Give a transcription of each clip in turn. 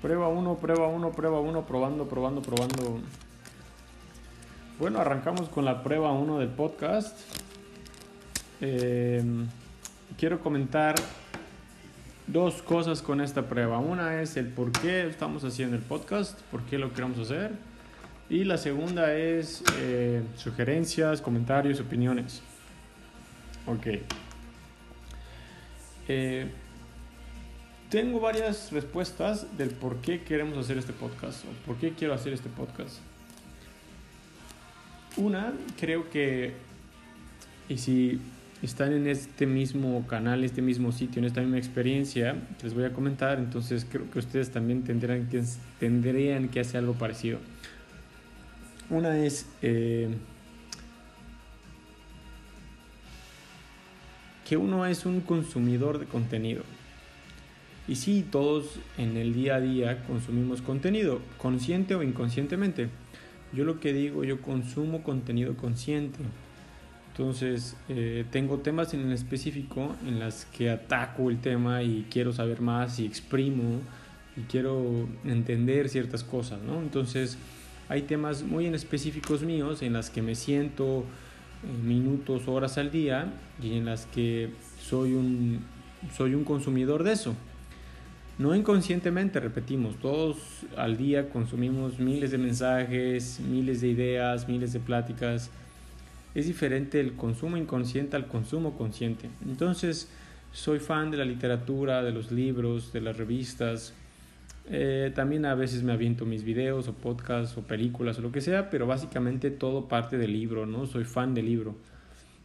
Prueba 1, prueba 1, prueba 1, probando, probando, probando. Bueno, arrancamos con la prueba 1 del podcast. Eh, quiero comentar dos cosas con esta prueba. Una es el por qué estamos haciendo el podcast, por qué lo queremos hacer. Y la segunda es eh, sugerencias, comentarios, opiniones. Ok. Eh, tengo varias respuestas del por qué queremos hacer este podcast o por qué quiero hacer este podcast. Una, creo que, y si están en este mismo canal, este mismo sitio, en esta misma experiencia, les voy a comentar, entonces creo que ustedes también que, tendrían que hacer algo parecido. Una es... Eh, que uno es un consumidor de contenido. Y sí, todos en el día a día consumimos contenido, consciente o inconscientemente. Yo lo que digo, yo consumo contenido consciente. Entonces, eh, tengo temas en específico en las que ataco el tema y quiero saber más y exprimo y quiero entender ciertas cosas, ¿no? Entonces, hay temas muy en específicos míos en las que me siento eh, minutos, horas al día y en las que soy un, soy un consumidor de eso. No inconscientemente, repetimos, todos al día consumimos miles de mensajes, miles de ideas, miles de pláticas. Es diferente el consumo inconsciente al consumo consciente. Entonces, soy fan de la literatura, de los libros, de las revistas. Eh, también a veces me aviento mis videos o podcasts o películas o lo que sea, pero básicamente todo parte del libro, ¿no? Soy fan del libro.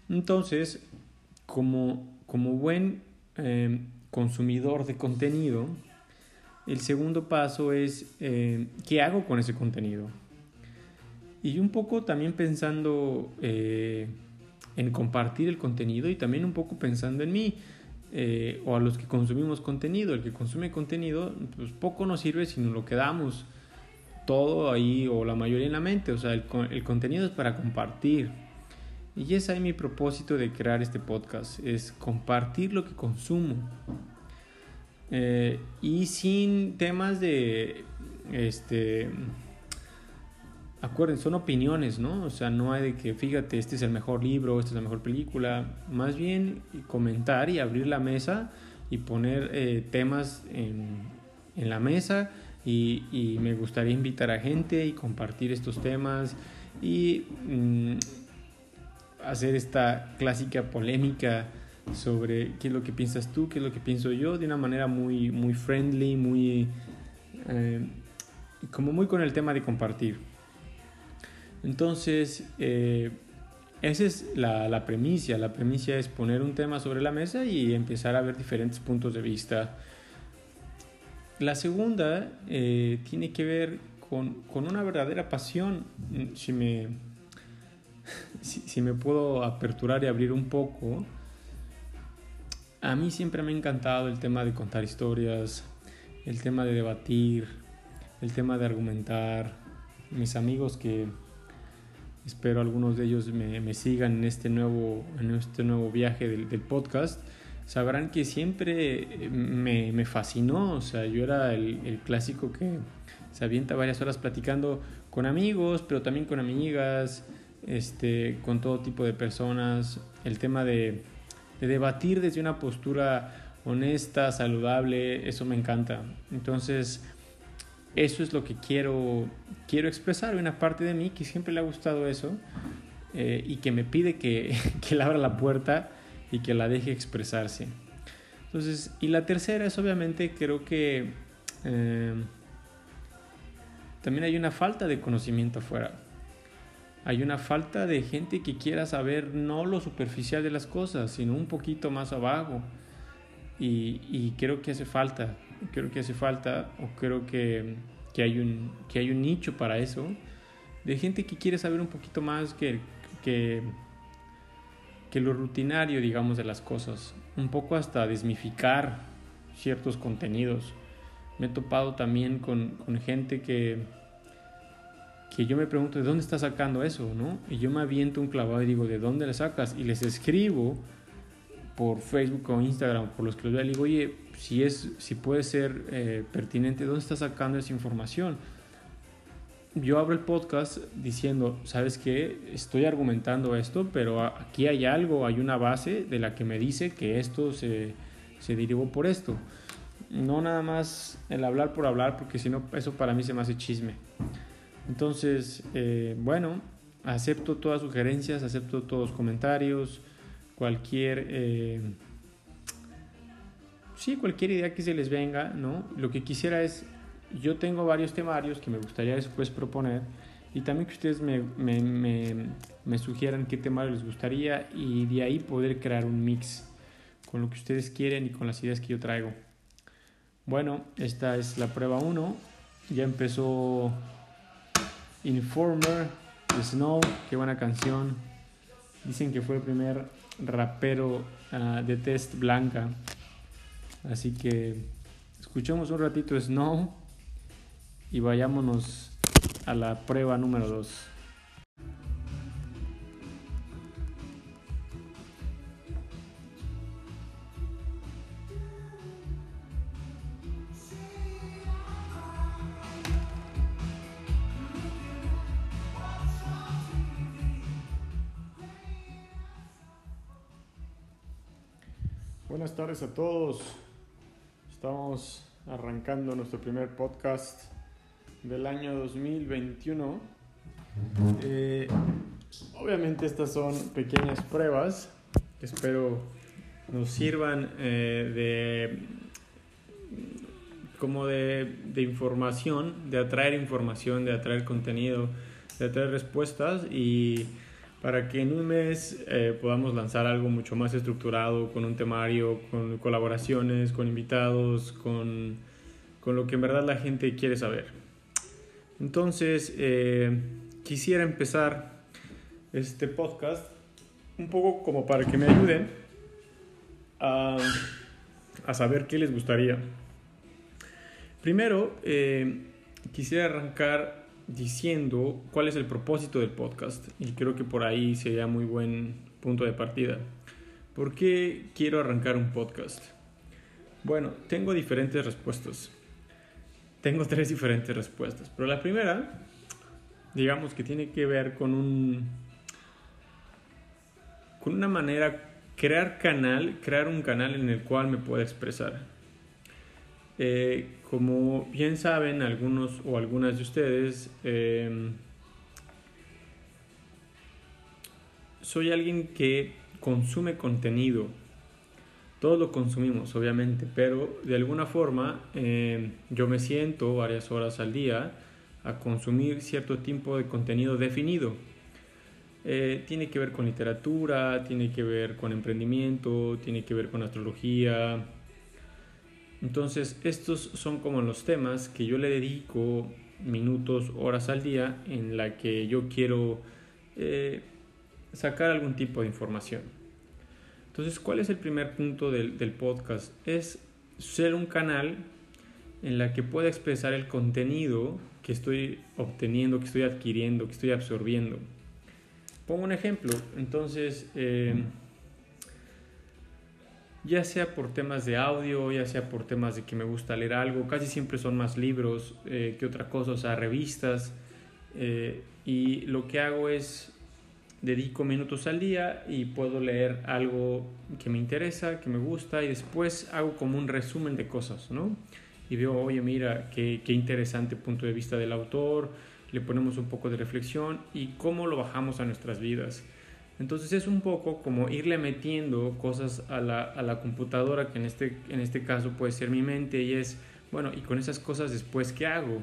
Entonces, como, como buen eh, consumidor de contenido, el segundo paso es eh, qué hago con ese contenido. Y un poco también pensando eh, en compartir el contenido y también un poco pensando en mí eh, o a los que consumimos contenido. El que consume contenido, pues poco nos sirve si nos lo quedamos todo ahí o la mayoría en la mente. O sea, el, el contenido es para compartir. Y es mi propósito de crear este podcast, es compartir lo que consumo. Eh, y sin temas de, este, acuérdense, son opiniones, ¿no? O sea, no hay de que, fíjate, este es el mejor libro, esta es la mejor película. Más bien comentar y abrir la mesa y poner eh, temas en, en, la mesa y, y, me gustaría invitar a gente y compartir estos temas y mm, hacer esta clásica polémica sobre qué es lo que piensas tú, qué es lo que pienso yo, de una manera muy, muy friendly, muy... Eh, como muy con el tema de compartir. Entonces, eh, esa es la, la premisa. La premisa es poner un tema sobre la mesa y empezar a ver diferentes puntos de vista. La segunda eh, tiene que ver con, con, una verdadera pasión. Si me, si, me puedo aperturar y abrir un poco, a mí siempre me ha encantado el tema de contar historias, el tema de debatir, el tema de argumentar. Mis amigos que espero algunos de ellos me, me sigan en este nuevo, en este nuevo viaje del, del podcast, sabrán que siempre me, me, fascinó. O sea, yo era el, el clásico que se avienta varias horas platicando con amigos, pero también con amigas, este, con todo tipo de personas. El tema de de debatir desde una postura honesta, saludable, eso me encanta. Entonces, eso es lo que quiero, quiero expresar, una parte de mí que siempre le ha gustado eso eh, y que me pide que, que abra la puerta y que la deje expresarse. Entonces, y la tercera es obviamente creo que eh, también hay una falta de conocimiento afuera hay una falta de gente que quiera saber no lo superficial de las cosas, sino un poquito más abajo. Y, y creo que hace falta, creo que hace falta, o creo que, que, hay un, que hay un nicho para eso, de gente que quiere saber un poquito más que, que, que lo rutinario, digamos, de las cosas. Un poco hasta desmificar ciertos contenidos. Me he topado también con, con gente que que yo me pregunto de dónde está sacando eso, ¿no? Y yo me aviento un clavado y digo, ¿de dónde le sacas? Y les escribo por Facebook o Instagram, por los que los veo, le digo, oye, si, es, si puede ser eh, pertinente, ¿dónde está sacando esa información? Yo abro el podcast diciendo, ¿sabes qué? Estoy argumentando esto, pero aquí hay algo, hay una base de la que me dice que esto se, se derivó por esto. No nada más el hablar por hablar, porque si no, eso para mí se me hace chisme. Entonces, eh, bueno, acepto todas sugerencias, acepto todos los comentarios, cualquier... Eh, sí, cualquier idea que se les venga, ¿no? Lo que quisiera es, yo tengo varios temarios que me gustaría después proponer y también que ustedes me, me, sugieran qué temario les gustaría y de ahí poder crear un mix con lo que ustedes quieren y con las ideas que yo traigo. Bueno, esta es la prueba 1. Ya empezó Informer Snow, qué buena canción. Dicen que fue el primer rapero ah, de test blanca. Así que escuchemos un ratito Snow y vayámonos a la prueba número 2. Buenas tardes a todos. Estamos arrancando nuestro primer podcast del año 2021. Eh, obviamente estas son pequeñas pruebas que espero nos sirvan eh, de como de, de, información, de atraer información, de atraer contenido, de atraer respuestas y para que en un mes eh, podamos lanzar algo mucho más estructurado, con un temario, con colaboraciones, con invitados, con, con lo que en verdad la gente quiere saber. Entonces, eh, quisiera empezar este podcast un poco como para que me ayuden a, a saber qué les gustaría. Primero, eh, quisiera arrancar diciendo cuál es el propósito del podcast y creo que por ahí sería muy buen punto de partida. ¿Por qué quiero arrancar un podcast? Bueno, tengo diferentes respuestas. Tengo tres diferentes respuestas, pero la primera, digamos que tiene que ver con un con una manera crear canal, crear un canal en el cual me pueda expresar. Eh, como bien saben algunos o algunas de ustedes, em, soy alguien que consume contenido. Todos lo consumimos, obviamente, pero de alguna forma em, yo me siento varias horas al día a consumir cierto tipo de contenido definido. Eh, tiene que ver con literatura, tiene que ver con emprendimiento, tiene que ver con astrología, entonces, estos son como los temas que yo le dedico minutos, horas al día en la que yo quiero eh, sacar algún tipo de información. Entonces, ¿cuál es el primer punto del, del podcast? Es ser un canal en la que pueda expresar el contenido que estoy obteniendo, que estoy adquiriendo, que estoy absorbiendo. Pongo un ejemplo. Entonces, eh, ya sea por temas de audio, ya sea por temas de que me gusta leer algo, casi siempre son más libros eh, que otra cosa, o sea, revistas. Eh, y lo que hago es dedico minutos al día y puedo leer algo que me interesa, que me gusta y después hago como un resumen de cosas, ¿no? Y veo, oye, mira, qué, qué interesante punto de vista del autor, le ponemos un poco de reflexión y cómo lo bajamos a nuestras vidas. Entonces es un poco como irle metiendo cosas a la, a la computadora, que en este, en este caso puede ser mi mente, y es, bueno, y con esas cosas después, ¿qué hago?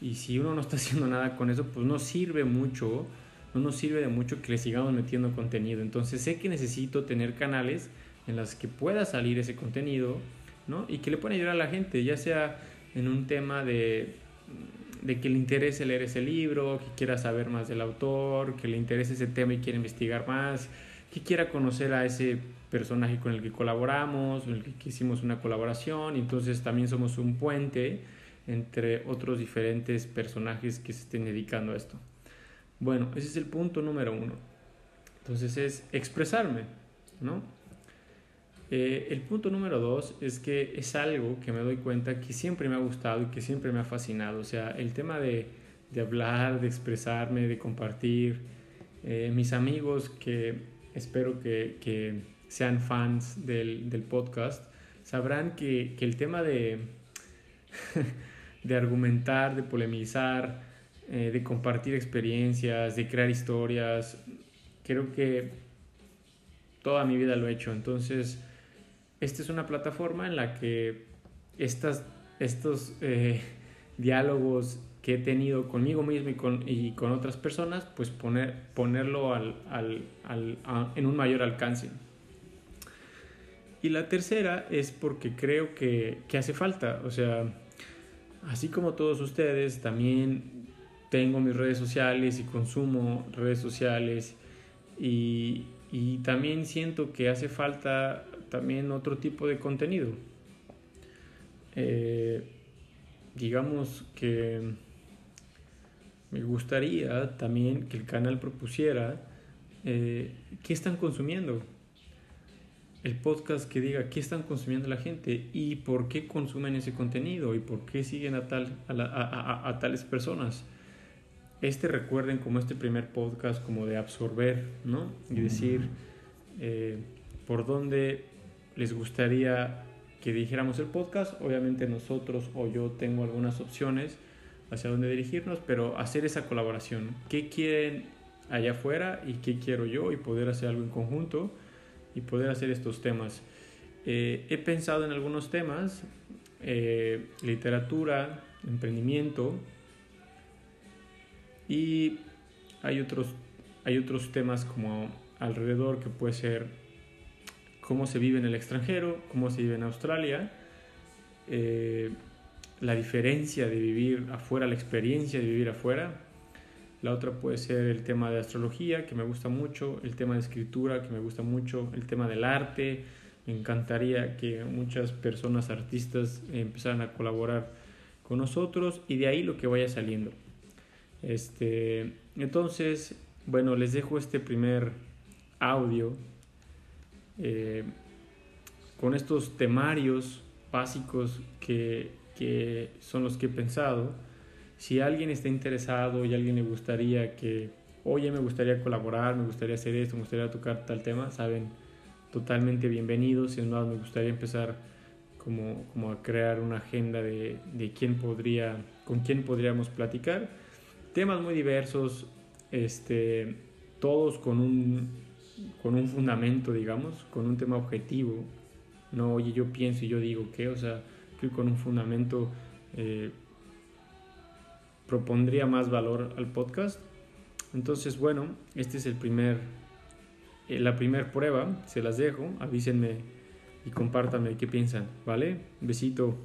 Y si uno no está haciendo nada con eso, pues no sirve mucho, no nos sirve de mucho que le sigamos metiendo contenido. Entonces sé que necesito tener canales en los que pueda salir ese contenido, ¿no? Y que le pueda ayudar a la gente, ya sea en un tema de de que le interese leer ese libro, que quiera saber más del autor, que le interese ese tema y quiera investigar más, que quiera conocer a ese personaje con el que colaboramos, con el que hicimos una colaboración, entonces también somos un puente entre otros diferentes personajes que se estén dedicando a esto. Bueno, ese es el punto número uno. Entonces es expresarme, ¿no? Eh, el punto número dos es que es algo que me doy cuenta que siempre me ha gustado y que siempre me ha fascinado. O sea, el tema de, de hablar, de expresarme, de compartir. Eh, mis amigos que espero que, que sean fans del, del, podcast sabrán que, que el tema de, de argumentar, de polemizar, eh, de compartir experiencias, de crear historias, creo que toda mi vida lo he hecho. Entonces, esta es una plataforma en la que estas, estos eh, diálogos que he tenido conmigo mismo y con, y con otras personas, pues poner, ponerlo al, al, al, en un mayor alcance. Y la tercera es porque creo que, que hace falta, o sea, así como todos ustedes, también tengo mis redes sociales y consumo redes sociales y, y también siento que hace falta también otro tipo de contenido. Eh, digamos que me gustaría también que el canal propusiera eh, qué están consumiendo. El podcast que diga qué están consumiendo la gente y por qué consumen ese contenido y por qué siguen a, tal, a, tales personas. Este recuerden como este primer podcast como de absorber, ¿no? Y decir eh, por dónde les gustaría que dijéramos el podcast. Obviamente nosotros o yo tengo algunas opciones hacia dónde dirigirnos, pero hacer esa colaboración. ¿Qué quieren allá afuera y qué quiero yo? Y poder hacer algo en conjunto y poder hacer estos temas. Eh, he pensado en algunos temas, eh, literatura, emprendimiento y hay otros, hay otros temas como alrededor que puede ser cómo se vive en el extranjero, cómo se vive en Australia, eh, la diferencia de vivir afuera, la experiencia de vivir afuera. La otra puede ser el tema de astrología, que me gusta mucho, el tema de escritura, que me gusta mucho, el tema del arte. Me encantaría que muchas personas, artistas, empezaran a colaborar con nosotros y de ahí lo que vaya saliendo. Este, entonces, bueno, les dejo este primer audio eh, con estos temarios básicos que, que, son los que he pensado. Si alguien está interesado y alguien le gustaría que, oye, me gustaría colaborar, me gustaría hacer esto, me gustaría tocar tal tema, saben, totalmente bienvenidos. Y más, me gustaría empezar como, como a crear una agenda de, de quién podría, con quién podríamos platicar. Temas muy diversos, este, todos con un con un fundamento, digamos, con un tema objetivo. No, oye, yo pienso y yo digo que, o sea, que con un fundamento eh, propondría más valor al podcast. Entonces, bueno, este es el primer, eh, la primera prueba, se las dejo, avísenme y compártanme qué piensan, ¿vale? besito.